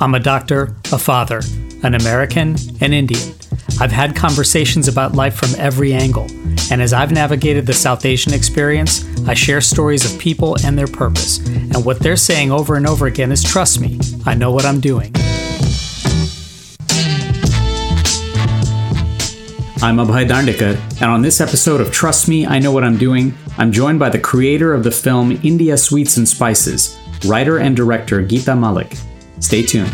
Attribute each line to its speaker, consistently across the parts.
Speaker 1: I'm a doctor, a father, an American, an Indian. I've had conversations about life from every angle, and as I've navigated the South Asian experience, I share stories of people and their purpose. And what they're saying over and over again is trust me, I know what I'm doing. I'm Abhay Dandekar, and on this episode of Trust Me, I Know What I'm Doing, I'm joined by the creator of the film India Sweets and Spices, writer and director Geeta Malik. Stay tuned.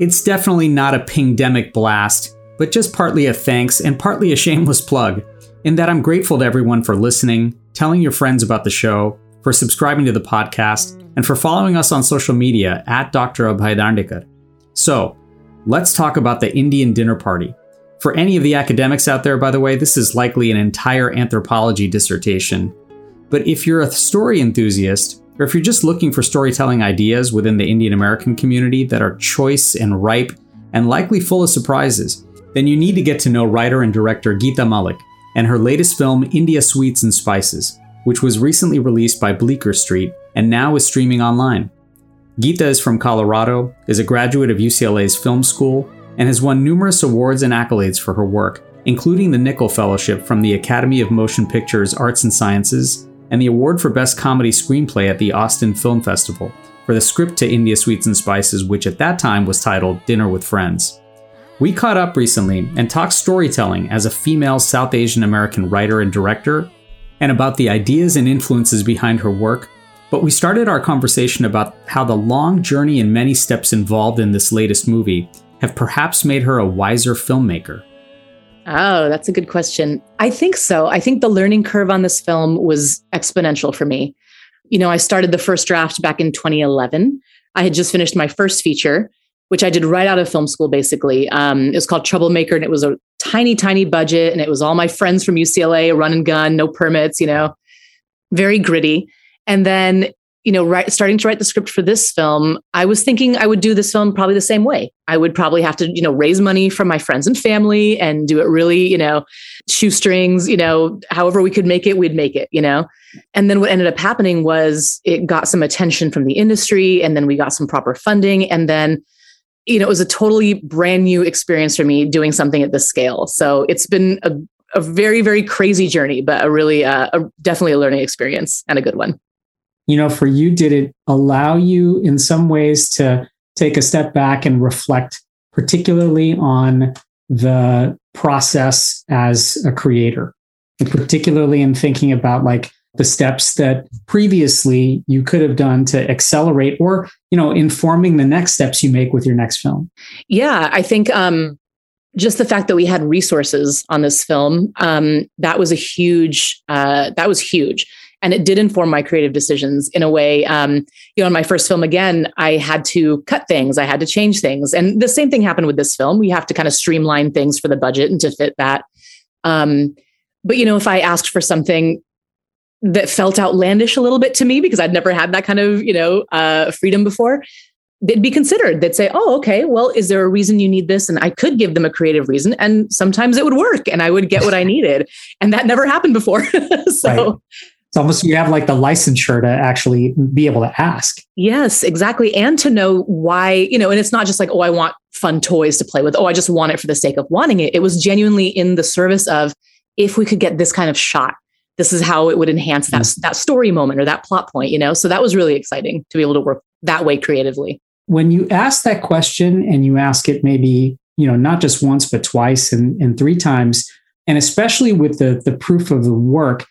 Speaker 1: It's definitely not a pingdemic blast, but just partly a thanks and partly a shameless plug, in that I'm grateful to everyone for listening, telling your friends about the show, for subscribing to the podcast, and for following us on social media at Dr. Abhay Dandekar. So, let's talk about the Indian dinner party. For any of the academics out there, by the way, this is likely an entire anthropology dissertation. But if you're a story enthusiast, or if you're just looking for storytelling ideas within the Indian American community that are choice and ripe and likely full of surprises, then you need to get to know writer and director Geeta Malik and her latest film, India Sweets and Spices, which was recently released by Bleecker Street and now is streaming online. Geeta is from Colorado, is a graduate of UCLA's film school, and has won numerous awards and accolades for her work, including the Nicholl Fellowship from the Academy of Motion Pictures Arts and Sciences and the award for Best Comedy Screenplay at the Austin Film Festival for the script to India Sweets and Spices, which at that time was titled Dinner with Friends. We caught up recently and talked storytelling as a female South Asian American writer and director, and about the ideas and influences behind her work. But we started our conversation about how the long journey and many steps involved in this latest movie have perhaps made her a wiser filmmaker.
Speaker 2: Oh, that's a good question. I think so. I think the learning curve on this film was exponential for me. You know, I started the first draft back in 2011. I had just finished my first feature, which I did right out of film school, basically. Um, it was called Troublemaker, and it was a tiny, tiny budget. And it was all my friends from UCLA, run and gun, no permits, you know, very gritty. And then you know, right, starting to write the script for this film, I was thinking I would do this film probably the same way. I would probably have to, you know, raise money from my friends and family and do it really, you know, shoestrings, you know, however we could make it, we'd make it, you know. And then what ended up happening was it got some attention from the industry and then we got some proper funding. And then, you know, it was a totally brand new experience for me doing something at this scale. So it's been a, a very, very crazy journey, but a really, uh, a, definitely a learning experience and a good one
Speaker 3: you know, for you, did it allow you in some ways to take a step back and reflect, particularly on the process as a creator, and particularly in thinking about like the steps that previously you could have done to accelerate or you know informing the next steps you make with your next film?
Speaker 2: Yeah i think um just the fact that we had resources on this film um that was a huge uh that was huge and it did inform my creative decisions in a way um, you know in my first film again i had to cut things i had to change things. And the same thing happened with this film. We have to kind of streamline things for the budget and to fit that. Um, but you know if i asked for something that felt outlandish a little bit to me because i'd never had that kind of you know uh, freedom before they'd be considered. They'd say oh okay. Well is there a reason you need this? And i could give them a creative reason and sometimes it would work and i would get what i needed. And that never happened before. So right
Speaker 3: it's almost you have like the licensure to actually be able to ask.
Speaker 2: Yes, exactly. And to know why, you know, and it's not just like, oh, I want fun toys to play with. Oh, I just want it for the sake of wanting it. It was genuinely in the service of if we could get this kind of shot, this is how it would enhance that, mm-hmm. that story moment or that plot point, you know? So that was really exciting to be able to work that way creatively.
Speaker 3: When you ask that question and you ask it maybe, you know, not just once, but twice and, and three times, and especially with the, the proof of the work,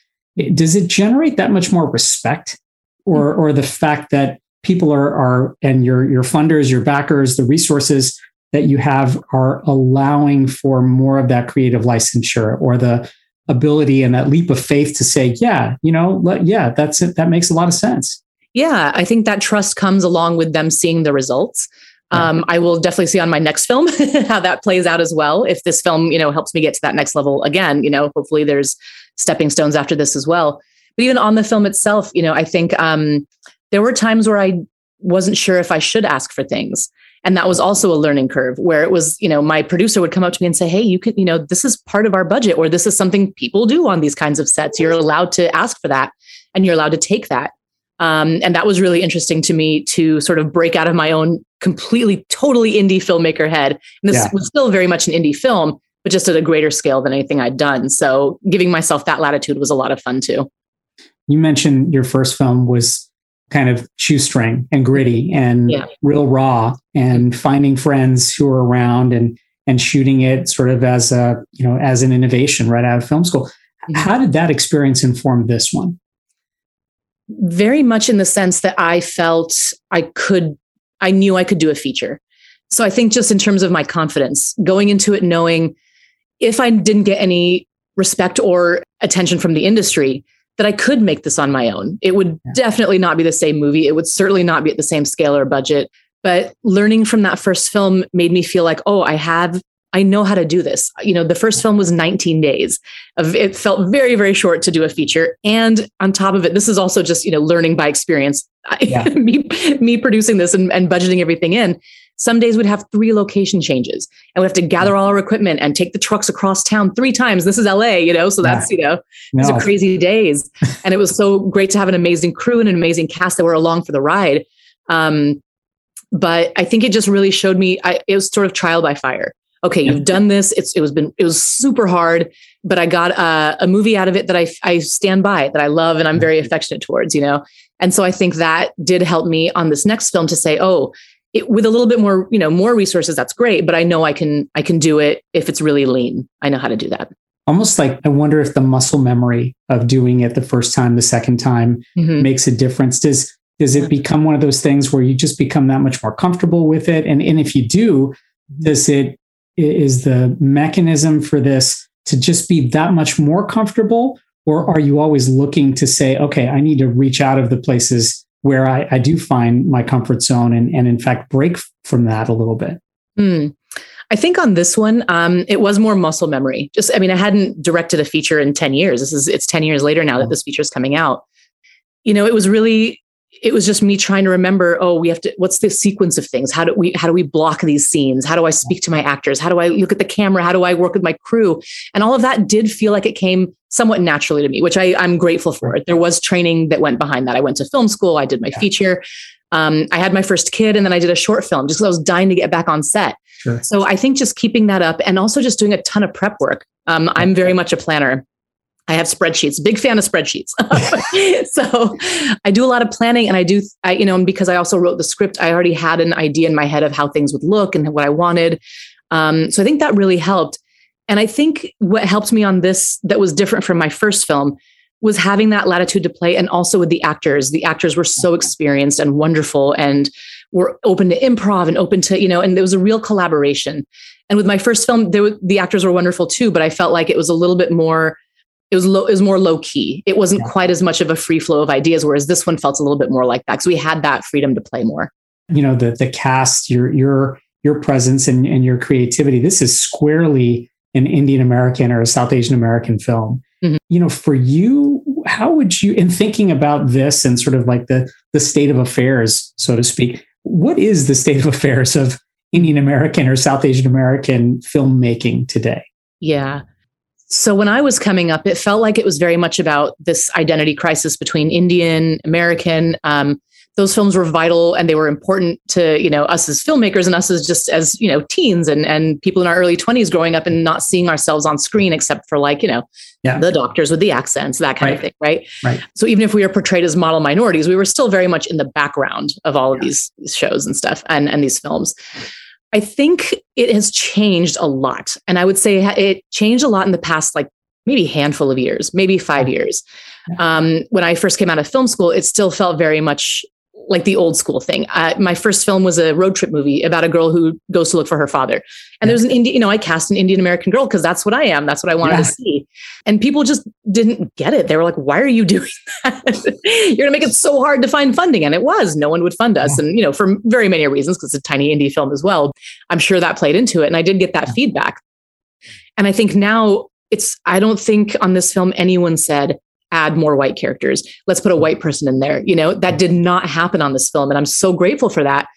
Speaker 3: does it generate that much more respect or mm-hmm. or the fact that people are are and your your funders your backers the resources that you have are allowing for more of that creative licensure or the ability and that leap of faith to say yeah you know let, yeah that's it that makes a lot of sense.
Speaker 2: Yeah i think that trust comes along with them seeing the results um, I will definitely see on my next film how that plays out as well. If this film, you know, helps me get to that next level again, you know, hopefully there's stepping stones after this as well. But even on the film itself, you know, I think um, there were times where I wasn't sure if I should ask for things. And that was also a learning curve where it was, you know, my producer would come up to me and say, Hey, you can, you know, this is part of our budget, or this is something people do on these kinds of sets. You're allowed to ask for that and you're allowed to take that. Um, and that was really interesting to me to sort of break out of my own completely, totally indie filmmaker head. And this yeah. was still very much an indie film, but just at a greater scale than anything I'd done. So giving myself that latitude was a lot of fun too.
Speaker 1: You mentioned your first film was kind of shoestring and gritty and yeah. real raw and finding friends who are around and and shooting it sort of as a you know as an innovation right out of film school. Mm-hmm. How did that experience inform this one?
Speaker 2: Very much in the sense that I felt I could, I knew I could do a feature. So I think just in terms of my confidence, going into it knowing if I didn't get any respect or attention from the industry, that I could make this on my own. It would yeah. definitely not be the same movie. It would certainly not be at the same scale or budget. But learning from that first film made me feel like, oh, I have I know how to do this. You know, the first film was 19 days. It felt very, very short to do a feature. And on top of it, this is also just, you know, learning by experience. Yeah. me, me producing this and, and budgeting everything in. Some days we'd have three location changes and we have to gather all our equipment and take the trucks across town three times. This is LA, you know, so that's, yeah. you know, no. these are crazy days. and it was so great to have an amazing crew and an amazing cast that were along for the ride. Um, but I think it just really showed me, I, it was sort of trial by fire okay, you've done this. It's it was been it was super hard, but I got a, a movie out of it that I I stand by that I love and I'm very mm-hmm. affectionate towards. You know, and so I think that did help me on this next film to say, oh, it, with a little bit more you know more resources, that's great. But I know I can I can do it if it's really lean. I know how to do that.
Speaker 1: Almost like I wonder if the muscle memory of doing it the first time, the second time mm-hmm. makes a difference. Does does it become one of those things where you just become that much more comfortable with it? And, and if you do, does it is the mechanism for this to just be that much more comfortable? Or are you always looking to say, okay, I need to reach out of the places where I, I do find my comfort zone and, and in fact break from that a little bit?
Speaker 2: Mm. I think on this one, um, it was more muscle memory. Just, I mean, I hadn't directed a feature in 10 years. This is, it's 10 years later now that this feature is coming out. You know, it was really it was just me trying to remember oh we have to what's the sequence of things? How do we how do we block these scenes? How do i speak to my actors? How do i look at the camera? How do i work with my crew? And all of that did feel like it came somewhat naturally to me which I, i'm grateful for. There was training that went behind that. I went to film school. I did my yeah. feature. Um, i had my first kid and then i did a short film just because i was dying to get back on set. Sure. so i think just keeping that up and also just doing a ton of prep work. Um, i'm very much a planner I have spreadsheets, big fan of spreadsheets. so I do a lot of planning and I do, I, you know, and because I also wrote the script, I already had an idea in my head of how things would look and what I wanted. Um, so I think that really helped. And I think what helped me on this that was different from my first film was having that latitude to play and also with the actors. The actors were so experienced and wonderful and were open to improv and open to, you know, and there was a real collaboration. And with my first film, were, the actors were wonderful too, but I felt like it was a little bit more it was low, it was more low key. It wasn't yeah. quite as much of a free flow of ideas, whereas this one felt a little bit more like that because we had that freedom to play more.
Speaker 1: You know, the the cast, your your your presence and, and your creativity. This is squarely an Indian American or a South Asian American film. Mm-hmm. You know, for you, how would you, in thinking about this and sort of like the the state of affairs, so to speak, what is the state of affairs of Indian American or South Asian American filmmaking today?
Speaker 2: Yeah. So when I was coming up, it felt like it was very much about this identity crisis between Indian, American. Um, those films were vital and they were important to you know us as filmmakers and us as just as you know teens and and people in our early 20s growing up and not seeing ourselves on screen except for like you know yeah. the doctors with the accents that kind right. of thing right right so even if we were portrayed as model minorities we were still very much in the background of all of yeah. these shows and stuff and and these films I think it has changed a lot. And I would say it changed a lot in the past, like maybe handful of years, maybe five years. Um, when I first came out of film school, it still felt very much like the old school thing. Uh, my first film was a road trip movie about a girl who goes to look for her father. And yeah. there's an Indian, you know, I cast an Indian American girl because that's what I am. That's what I wanted yeah. to see. And people just didn't get it. They were like, why are you doing that? You're going to make it so hard to find funding. And it was, no one would fund us. Yeah. And, you know, for very many reasons, because it's a tiny indie film as well. I'm sure that played into it. And I did get that feedback. And I think now it's, I don't think on this film anyone said, add more white characters. Let's put a white person in there. You know, that did not happen on this film. And I'm so grateful for that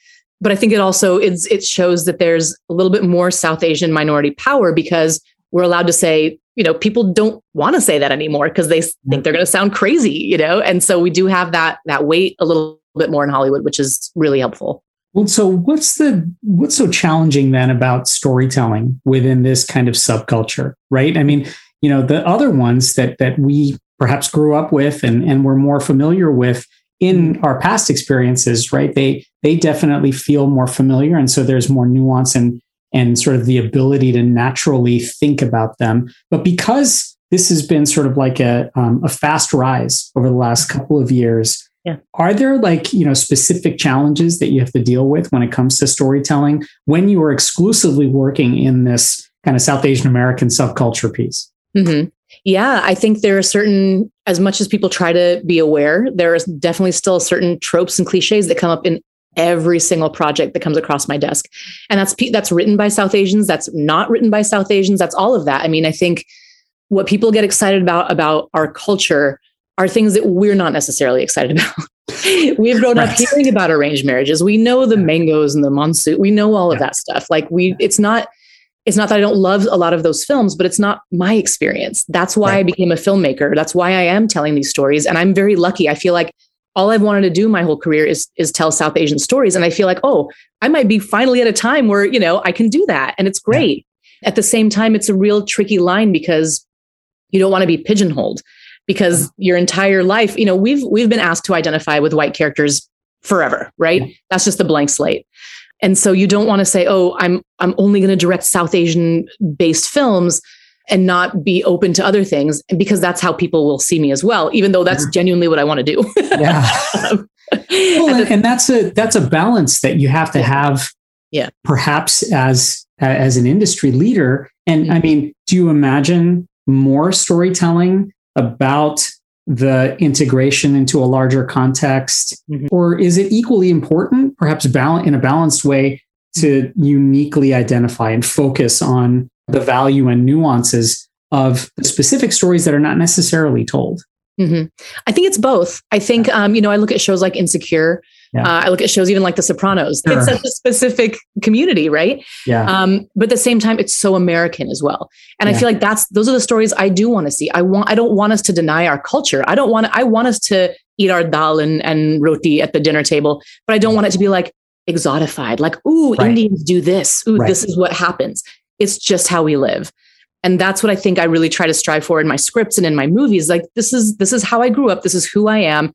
Speaker 2: but I think it also it's it shows that there's a little bit more South Asian minority power because we're allowed to say, you know, people don't want to say that anymore because they think they're going to sound crazy, you know, and so we do have that that weight a little bit more in Hollywood, which is really helpful.
Speaker 1: Well, so what's the what's so challenging then about storytelling within this kind of subculture, right? I mean, you know, the other ones that that we perhaps grew up with and and were more familiar with in our past experiences, right? They they definitely feel more familiar, and so there's more nuance and and sort of the ability to naturally think about them. But because this has been sort of like a um, a fast rise over the last couple of years,
Speaker 2: yeah.
Speaker 1: Are there like, you know, specific challenges that you have to deal with when it comes to storytelling when you are exclusively working in this kind of South Asian American subculture piece?
Speaker 2: Mm-hmm. Yeah, I think there are certain, as much as people try to be aware, there are definitely still certain tropes and cliches that come up in every single project that comes across my desk. And that's that's written by South Asians, that's not written by South Asians, that's all of that. I mean, I think what people get excited about about our culture are things that we're not necessarily excited about. We've grown right. up hearing about arranged marriages. We know the mangoes and the monsoon. We know all of that stuff. Like we, it's not, it's not that I don't love a lot of those films, but it's not my experience. That's why right. I became a filmmaker. That's why I am telling these stories. And I'm very lucky. I feel like all I've wanted to do my whole career is is tell South Asian stories. And I feel like, oh, I might be finally at a time where, you know, I can do that. And it's great. Yeah. At the same time, it's a real tricky line because you don't want to be pigeonholed because your entire life, you know, we've we've been asked to identify with white characters forever, right? Yeah. That's just a blank slate. And so you don't want to say, "Oh, I'm I'm only going to direct South Asian based films." and not be open to other things because that's how people will see me as well even though that's genuinely what i want to do.
Speaker 1: Yeah. Well, and, and that's a that's a balance that you have to have
Speaker 2: yeah.
Speaker 1: perhaps as as an industry leader. And mm-hmm. i mean do you imagine more storytelling about the integration into a larger context? Mm-hmm. Or is it equally important, perhaps balance in a balanced way, to uniquely identify and focus on the value and nuances of the specific stories that are not necessarily told?
Speaker 2: Mm-hmm. I think it's both. I think, um, you know, I look at shows like Insecure. Yeah. Uh, I look at shows even like The Sopranos. Sure. It's such a specific community, right?
Speaker 1: Yeah.
Speaker 2: Um, but at the same time, it's so American as well. And yeah. I feel like that's those are the stories I do want to see. I want. I don't want us to deny our culture. I don't want. I want us to eat our dal and, and roti at the dinner table, but I don't want it to be like exotified. Like, ooh, right. Indians do this. Ooh, right. this is what happens. It's just how we live and that's what i think i really try to strive for in my scripts and in my movies like this is this is how i grew up this is who i am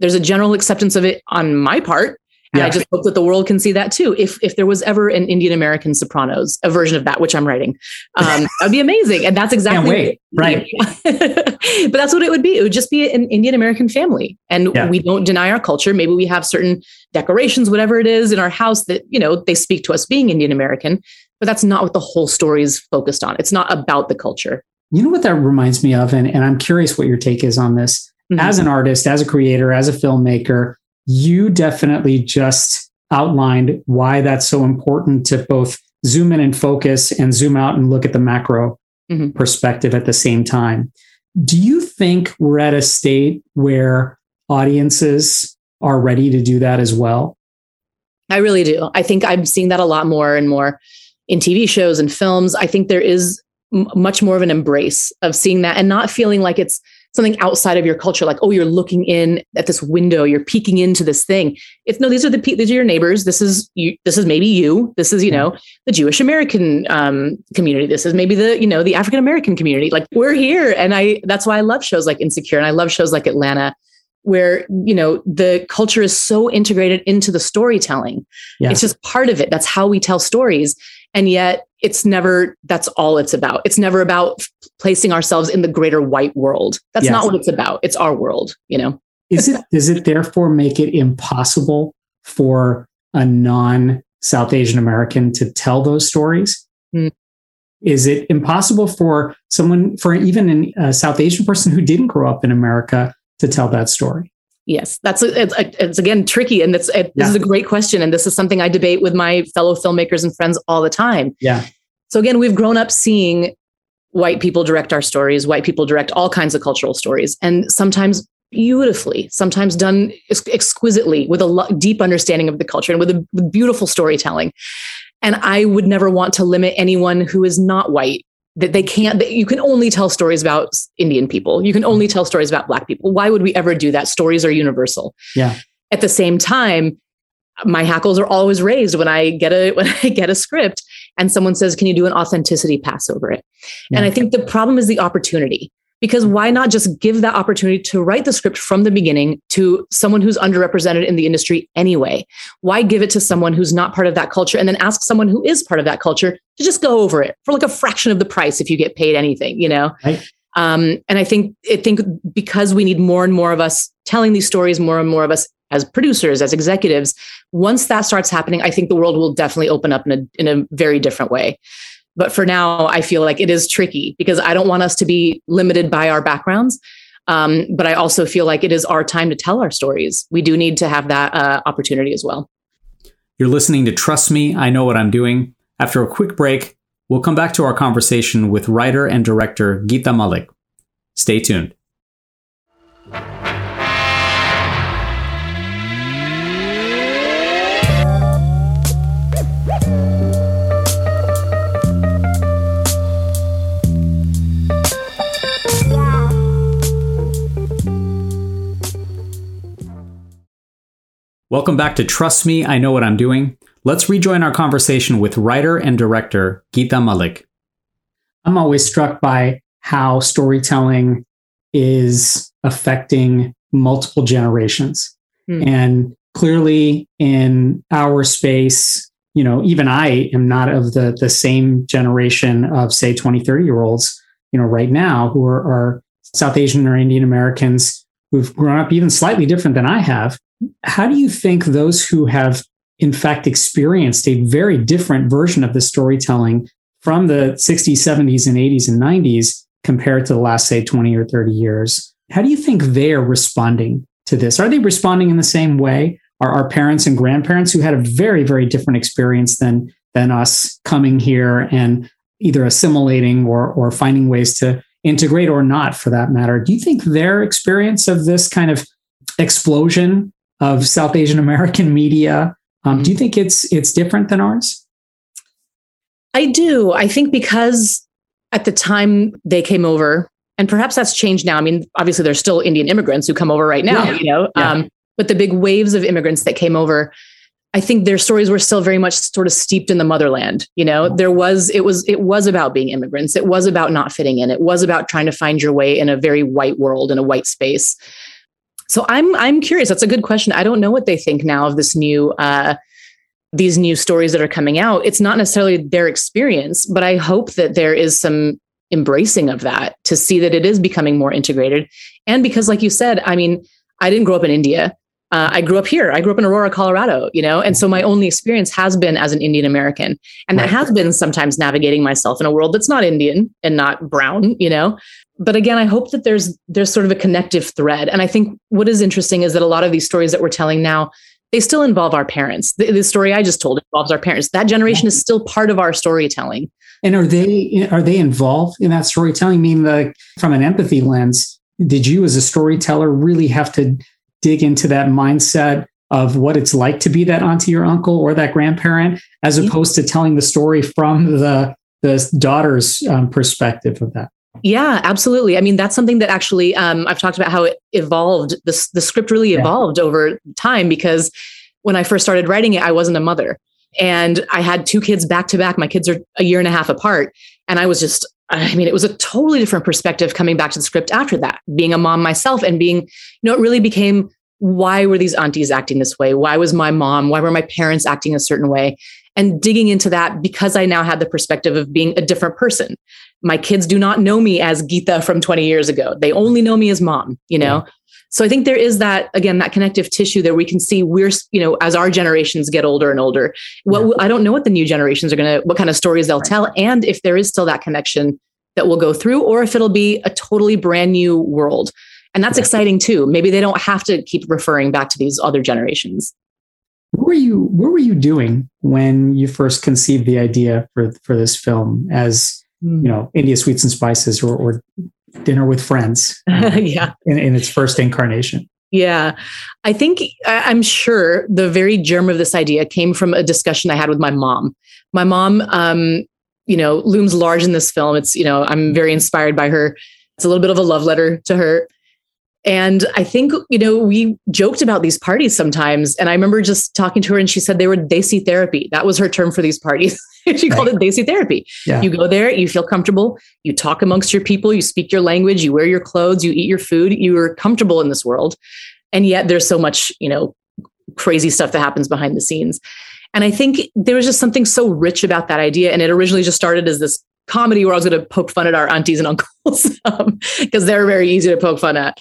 Speaker 2: there's a general acceptance of it on my part and yeah. I just hope that the world can see that too. If if there was ever an Indian American Sopranos, a version of that, which I'm writing, um, that'd be amazing. And that's exactly
Speaker 1: wait, right.
Speaker 2: but that's what it would be. It would just be an Indian American family, and yeah. we don't deny our culture. Maybe we have certain decorations, whatever it is, in our house that you know they speak to us being Indian American but that's not what the whole story is focused on. It's not about the culture.
Speaker 1: You know what that reminds me of? And, and I'm curious what your take is on this. Mm-hmm. As an artist, as a creator, as a filmmaker, you definitely just outlined why that's so important to both zoom in and focus and zoom out and look at the macro mm-hmm. perspective at the same time. Do you think we're at a state where audiences are ready to do that as well?
Speaker 2: I really do. I think I'm seeing that a lot more and more in TV shows and films, I think there is m- much more of an embrace of seeing that and not feeling like it's something outside of your culture like oh you're looking in at this window you're peeking into this thing. It's no these are the these are your neighbors. This is you this is maybe you. This is you know the jewish american um, community. This is maybe the you know the african american community. Like we're here. And i that's why i love shows like insecure and i love shows like atlanta where you know the culture is so integrated into the storytelling. Yeah. it's just part of it. That's how we tell stories and yet it's never, that's all it's about. It's never about placing ourselves in the greater white world. That's yes. not what it's about. It's our world, you know?
Speaker 1: Is it, does it therefore make it impossible for a non South Asian American to tell those stories? Mm. Is it impossible for someone, for even a South Asian person who didn't grow up in America to tell that story?
Speaker 2: Yes, that's it's, it's again tricky, and it's it, yeah. this is a great question, and this is something I debate with my fellow filmmakers and friends all the time.
Speaker 1: Yeah.
Speaker 2: So again, we've grown up seeing white people direct our stories, white people direct all kinds of cultural stories, and sometimes beautifully, sometimes done ex- exquisitely with a lo- deep understanding of the culture and with, a, with beautiful storytelling. And I would never want to limit anyone who is not white that they can't that you can only tell stories about indian people. You can only mm. tell stories about black people. Why would we ever do that? Stories are universal.
Speaker 1: Yeah.
Speaker 2: At the same time my hackles are always raised when i get a when i get a script and someone says can you do an authenticity pass over it? Yeah. and i think the problem is the opportunity because why not just give that opportunity to write the script from the beginning to someone who's underrepresented in the industry anyway? Why give it to someone who's not part of that culture and then ask someone who is part of that culture to just go over it for like a fraction of the price if you get paid anything, you know? Right. Um, and I think I think because we need more and more of us telling these stories, more and more of us as producers, as executives, once that starts happening, I think the world will definitely open up in a in a very different way. But for now, I feel like it is tricky because I don't want us to be limited by our backgrounds. Um, but I also feel like it is our time to tell our stories. We do need to have that uh, opportunity as well.
Speaker 4: You're listening to Trust Me, I Know What I'm Doing. After a quick break, we'll come back to our conversation with writer and director Geeta Malik. Stay tuned. Welcome back to Trust Me, I Know What I'm Doing. Let's rejoin our conversation with writer and director Geeta Malik.
Speaker 1: I'm always struck by how storytelling is affecting multiple generations. Hmm. And clearly in our space, you know, even I am not of the the same generation of say 20, 30 year olds, you know, right now who are, are South Asian or Indian Americans who've grown up even slightly different than I have how do you think those who have, in fact, experienced a very different version of the storytelling from the 60s, 70s, and 80s and 90s compared to the last, say, 20 or 30 years, how do you think they're responding to this? Are they responding in the same way? Are our parents and grandparents who had a very, very different experience than, than us coming here and either assimilating or, or finding ways to integrate or not for that matter? Do you think their experience of this kind of explosion of South Asian American media. Um, mm-hmm. Do you think it's it's different than ours?
Speaker 2: I do. I think because at the time they came over, and perhaps that's changed now. I mean, obviously there's still Indian immigrants who come over right now, yeah. you know. Yeah. Um, but the big waves of immigrants that came over, I think their stories were still very much sort of steeped in the motherland. You know, there was it was it was about being immigrants. It was about not fitting in. It was about trying to find your way in a very white world in a white space. So I'm I'm curious. That's a good question. I don't know what they think now of this new uh, these new stories that are coming out. It's not necessarily their experience, but I hope that there is some embracing of that to see that it is becoming more integrated. And because, like you said, I mean, I didn't grow up in India. Uh, I grew up here. I grew up in Aurora, Colorado, you know, and so my only experience has been as an Indian American. And that has been sometimes navigating myself in a world that's not Indian and not brown, you know but again i hope that there's there's sort of a connective thread. And i think what is interesting is that a lot of these stories that we're telling now they still involve our parents. The, the story i just told involves our parents. That generation is still part of our storytelling.
Speaker 1: And are they are they involved in that storytelling? I mean like from an empathy lens did you as a storyteller really have to dig into that mindset of what it's like to be that auntie or uncle or that grandparent as opposed to telling the story from the the daughter's um, perspective of that
Speaker 2: yeah, absolutely. I mean, that's something that actually um, I've talked about how it evolved. The, the script really yeah. evolved over time because when I first started writing it, I wasn't a mother. And I had two kids back to back. My kids are a year and a half apart. And I was just, I mean, it was a totally different perspective coming back to the script after that, being a mom myself and being, you know, it really became why were these aunties acting this way? Why was my mom, why were my parents acting a certain way? And digging into that because I now had the perspective of being a different person my kids do not know me as Geeta from 20 years ago. They only know me as mom, you know? Yeah. So I think there is that, again, that connective tissue that we can see we're, you know, as our generations get older and older, what yeah. I don't know what the new generations are going to, what kind of stories they'll right. tell. And if there is still that connection that will go through, or if it'll be a totally brand new world. And that's yeah. exciting too. Maybe they don't have to keep referring back to these other generations.
Speaker 1: What were you, what were you doing when you first conceived the idea for, for this film as you know India sweets and spices or, or dinner with friends.
Speaker 2: Uh, yeah.
Speaker 1: In, in its first incarnation.
Speaker 2: Yeah. I think I'm sure the very germ of this idea came from a discussion I had with my mom. My mom, um, you know, looms large in this film. It's, you know, I'm very inspired by her. It's a little bit of a love letter to her. And I think, you know, we joked about these parties sometimes. And I remember just talking to her and she said they were desi therapy. That was her term for these parties. she right. called it desi therapy. Yeah. You go there, you feel comfortable, you talk amongst your people, you speak your language, you wear your clothes, you eat your food, you are comfortable in this world. And yet there's so much, you know, crazy stuff that happens behind the scenes. And I think there was just something so rich about that idea. And it originally just started as this comedy where I was going to poke fun at our aunties and uncles because um, they're very easy to poke fun at.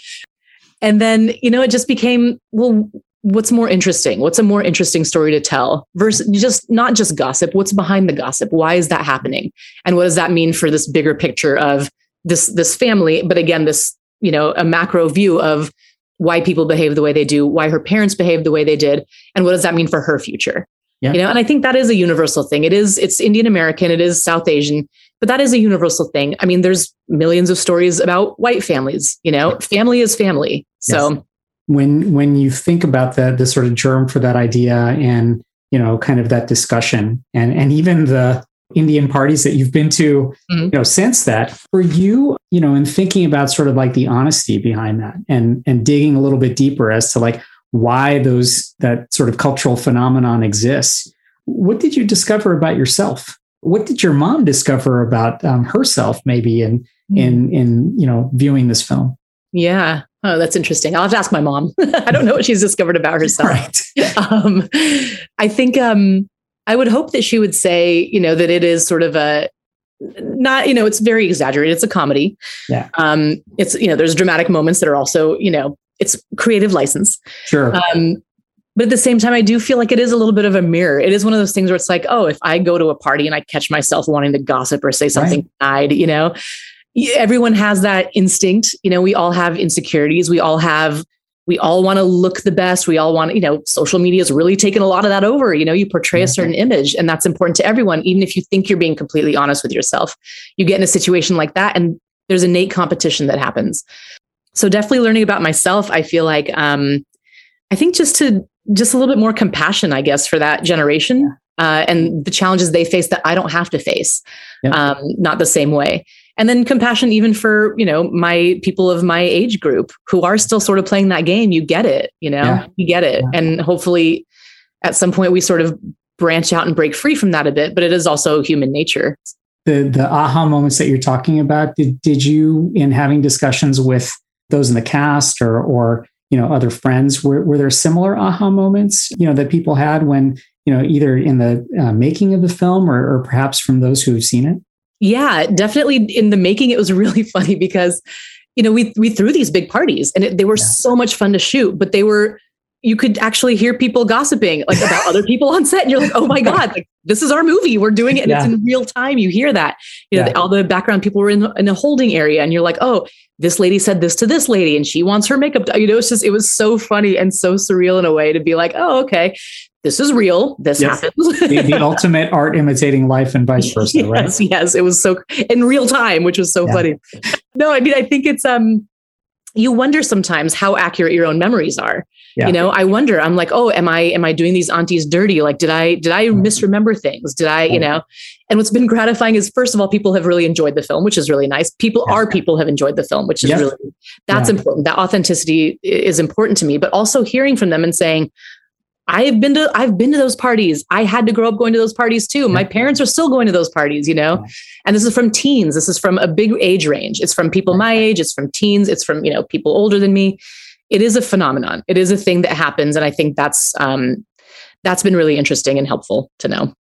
Speaker 2: And then, you know, it just became, well, what's more interesting? What's a more interesting story to tell versus just not just gossip? What's behind the gossip? Why is that happening? And what does that mean for this bigger picture of this this family? But again, this, you know, a macro view of why people behave the way they do, why her parents behave the way they did, and what does that mean for her future? Yeah. You know, and I think that is a universal thing. It is, it's Indian American, it is South Asian, but that is a universal thing. I mean, there's millions of stories about white families, you know, family is family. So yes.
Speaker 1: When when you think about the the sort of germ for that idea and you know, kind of that discussion and and even the Indian parties that you've been to, mm-hmm. you know, since that, for you, you know, in thinking about sort of like the honesty behind that and and digging a little bit deeper as to like why those that sort of cultural phenomenon exists. What did you discover about yourself? What did your mom discover about um, herself, maybe in mm. in in you know viewing this film?
Speaker 2: Yeah. Oh, that's interesting. I'll have to ask my mom. I don't know what she's discovered about herself. Right. Um, I think um, I would hope that she would say, you know, that it is sort of a not, you know, it's very exaggerated. It's a comedy.
Speaker 1: Yeah.
Speaker 2: Um, it's you know, there's dramatic moments that are also, you know, it's creative license.
Speaker 1: Sure. Um,
Speaker 2: but at the same time, I do feel like it is a little bit of a mirror. It is one of those things where it's like, oh, if I go to a party and I catch myself wanting to gossip or say something right. you know, everyone has that instinct. You know, we all have insecurities. We all have, we all want to look the best. We all want, you know, social media has really taken a lot of that over. You know, you portray a certain image and that's important to everyone, even if you think you're being completely honest with yourself. You get in a situation like that and there's innate competition that happens so definitely learning about myself i feel like um i think just to just a little bit more compassion i guess for that generation uh, and the challenges they face that i don't have to face yeah. um, not the same way and then compassion even for you know my people of my age group who are still sort of playing that game you get it you know yeah. you get it yeah. and hopefully at some point we sort of branch out and break free from that a bit but it is also human nature
Speaker 1: the the aha moments that you're talking about did, did you in having discussions with those in the cast or or you know other friends were, were there similar aha moments you know that people had when you know either in the uh, making of the film or, or perhaps from those who've seen it?
Speaker 2: Yeah definitely in the making it was really funny because you know we we threw these big parties and it, they were yeah. so much fun to shoot but they were you could actually hear people gossiping like about other people on set. And you're like oh my god like this is our movie. We're doing it and yeah. it's in real time. You hear that. You know yeah. the, all the background people were in, in a holding area and you're like oh this lady said this to this lady and she wants her makeup. You know it's just it was so funny and so surreal in a way to be like oh okay this is real. This yes. happens.
Speaker 1: The, the, ultimate art imitating life and vice versa
Speaker 2: yes,
Speaker 1: right?
Speaker 2: yes. It was so in real time which was so yeah. funny. No i mean i think it's um you wonder sometimes how accurate your own memories are. Yeah. you know i wonder. I'm like oh am i am i doing these aunties dirty? Like did i did i mm-hmm. misremember things? Did i you know? And what's been gratifying is first of all people have really enjoyed the film which is really nice. People yeah. are people have enjoyed the film which is really that's yeah. important. That authenticity is important to me but also hearing from them and saying I've been to I've been to those parties. I had to grow up going to those parties too. My parents are still going to those parties, you know. And this is from teens. This is from a big age range. It's from people my age, it's from teens, it's from, you know, people older than me. It is a phenomenon. It is a thing that happens and I think that's um that's been really interesting and helpful to know.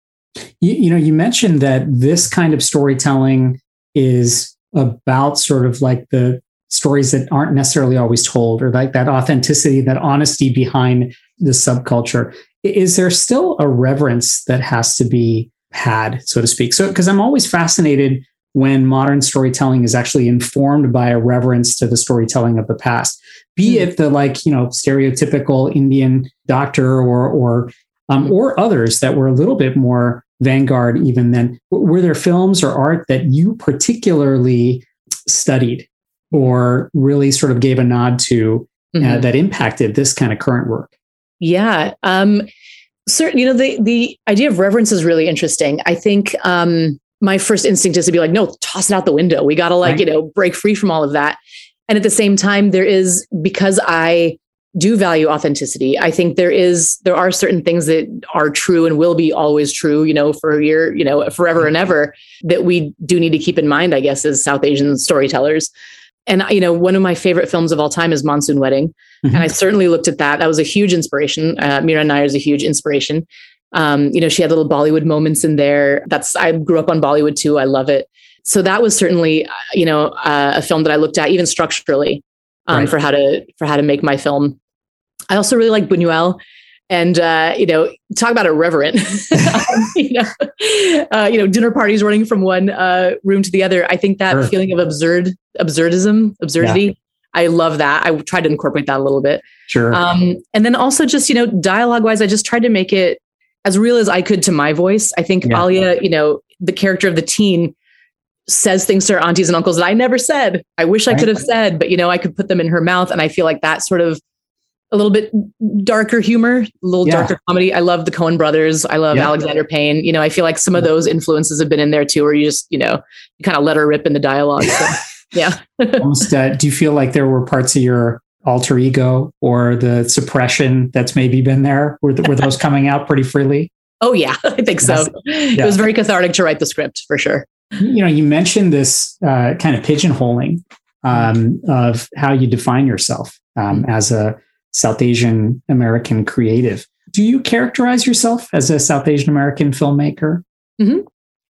Speaker 1: You, you know, you mentioned that this kind of storytelling is about sort of like the stories that aren't necessarily always told or like that authenticity, that honesty behind the subculture. Is there still a reverence that has to be had, so to speak? So, because I'm always fascinated when modern storytelling is actually informed by a reverence to the storytelling of the past, be mm. it the like, you know, stereotypical Indian doctor or, or, um, or others that were a little bit more vanguard even then. Were there films or art that you particularly studied or really sort of gave a nod to uh,
Speaker 2: Mhm.
Speaker 1: that impacted this kind of current work?
Speaker 2: Yeah. Um, certain, you know, the the idea of reverence is really interesting. I think um, my first instinct is to be like, no, toss it out the window. We got to like,
Speaker 1: Right.
Speaker 2: you know, break free from all of that. And at the same time, there is because I do value authenticity. I think there is there are certain things that are true and will be always true, you know, for your, you know, forever and ever that we do need to keep in mind, I guess, as South Asian storytellers. And you know, one of my favorite films of all time is Monsoon Wedding, and I certainly looked at that. That was a huge inspiration. Uh, Mira Nair is a huge inspiration. Um, you know, she had little Bollywood moments in there. That's I grew up on Bollywood too. I love it. So that was certainly, uh, you know, uh, a film that I looked at even structurally um,
Speaker 1: Right.
Speaker 2: for how to for how to make my film. I also really like Buñuel, and uh, you know, talk about irreverent. You know, uh, you know, dinner parties running from one uh, room to the other. I think that
Speaker 1: Sure.
Speaker 2: feeling of absurd, absurdism, absurdity. I love that. I tried to incorporate that a little bit.
Speaker 1: Sure.
Speaker 2: Um, and then also just, you know, dialogue wise, I just tried to make it as real as I could to my voice. I think
Speaker 1: Yeah.
Speaker 2: Alia, you know, the character of the teen says things to her aunties and uncles that I never said. I wish I could have said, but you know, I could put them in her mouth. And I feel like that sort of a little bit darker humor, a little
Speaker 1: Yeah.
Speaker 2: darker comedy. I love the Coen brothers. I love
Speaker 1: Yeah.
Speaker 2: Alexander Payne. You know, I feel like some of those influences have been in there too, where you just, you know, you kind of let her rip in the dialogue. So, yeah.
Speaker 1: Almost, uh, do you feel like there were parts of your alter ego or the suppression that's maybe been there? Were, th- were those coming out pretty freely?
Speaker 2: Oh yeah, I think so. It was very cathartic to write the script for sure.
Speaker 1: You know, you mentioned this uh, kind of pigeonholing um, of how you define yourself um, as a South Asian American creative. Do you characterize yourself as a South Asian American filmmaker?
Speaker 2: Mhm.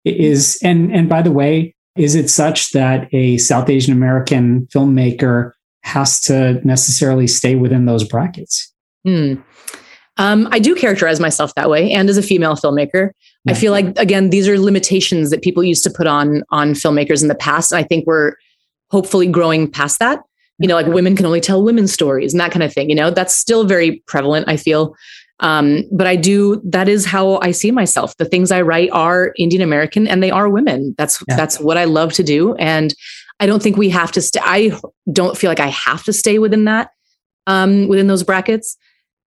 Speaker 1: Is and and by the way, is it such that a South Asian American filmmaker has to necessarily stay within those brackets?
Speaker 2: Hmm. Um, I do characterize myself that way, and as a female filmmaker, I feel like again these are limitations that people used to put on on filmmakers in the past. And I think we're hopefully growing past that. You know, like women can only tell women's stories and that kind of thing. You know, that's still very prevalent. I feel, um, but I do. That is how I see myself. The things I write are Indian American, and they are women. That's
Speaker 1: Yeah.
Speaker 2: that's what I love to do, and I don't think we have to stay. I don't feel like I have to stay within that, um, within those brackets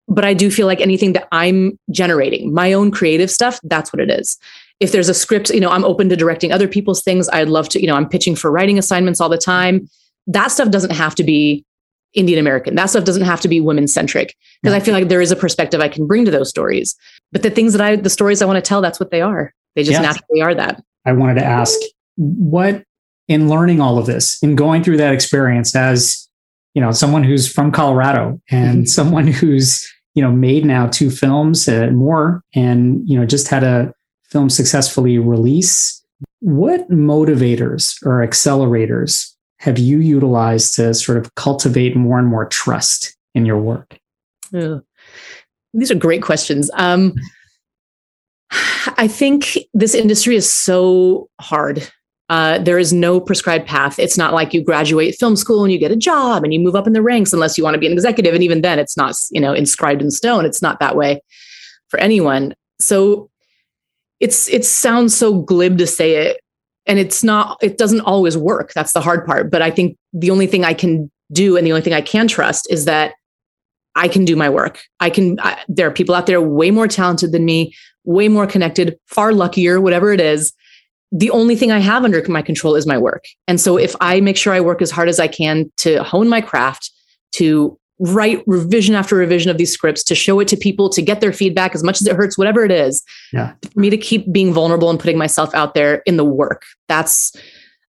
Speaker 2: but I do feel like anything that I'm generating, my own creative stuff, that's what it is. If there's a script, you know, I'm open to directing other people's things. I'd love to, you know, I'm pitching for writing assignments all the time. That stuff doesn't have to be Indian American. That stuff doesn't have to be women centric because I feel like there is a perspective I can bring to those stories. But the things that I, the stories I want to tell, that's what they are. They just
Speaker 1: Yes.
Speaker 2: naturally are that.
Speaker 1: I wanted to ask what in learning all of this, in going through that experience as, you know, someone who's from Colorado and
Speaker 2: Mhm.
Speaker 1: someone who's, you know, made now two films uh, more and, you know, just had a film successfully release. What motivators or accelerators have you utilized to sort of cultivate more and more trust in your work?
Speaker 2: These are great questions. Um, I think this industry is so hard. Uh, there is no prescribed path. It's not like you graduate film school and you get a job and you move up in the ranks unless you want to be an executive. And even then, it's not you know inscribed in stone. It's not that way for anyone. So it's it sounds so glib to say it, and it's not. It doesn't always work. That's the hard part. But I think the only thing I can do and the only thing I can trust is that I can do my work. I can, I, there are people out there way more talented than me, way more connected, far luckier, whatever it is. The only thing I have under my control is my work. And so if I make sure I work as hard as I can to hone my craft, to write revision after revision of these scripts, to show it to people, to get their feedback as much as it hurts, whatever it is,
Speaker 1: Yeah.
Speaker 2: for me to keep being vulnerable and putting myself out there in the work. That's,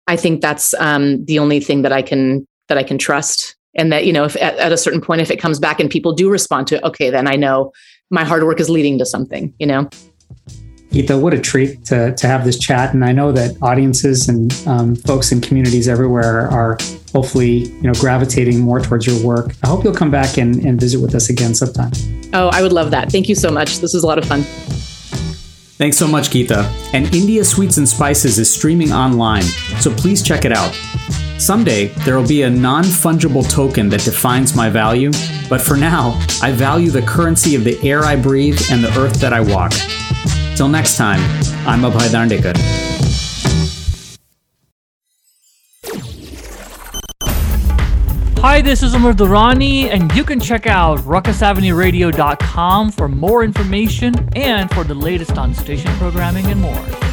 Speaker 2: I think that's um, the only thing that I can that I can trust. And that, you know, if at, at a certain point, if it comes back and people do respond to it, okay, then I know my hard work is leading to something, you know?
Speaker 1: Geeta, what a treat to, to have this chat. And I know that audiences and um, folks in communities everywhere are hopefully, you know, gravitating more towards your work. I hope you'll come back and, and visit with us again sometime.
Speaker 2: Oh, I would love that. Thank you so much. This was a lot of fun.
Speaker 4: Thanks so much, Geeta. And India Sweets and Spices is streaming online, so please check it out. Someday, there will be a non fungible token that defines my value, but for now, I value the currency of the air I breathe and the earth that I walk. Till next time, I'm Abhay Dandekar.
Speaker 5: Hi, this is Amar Durrani, and you can check out ruckusavenueradio.com for more information and for the latest on station programming and more.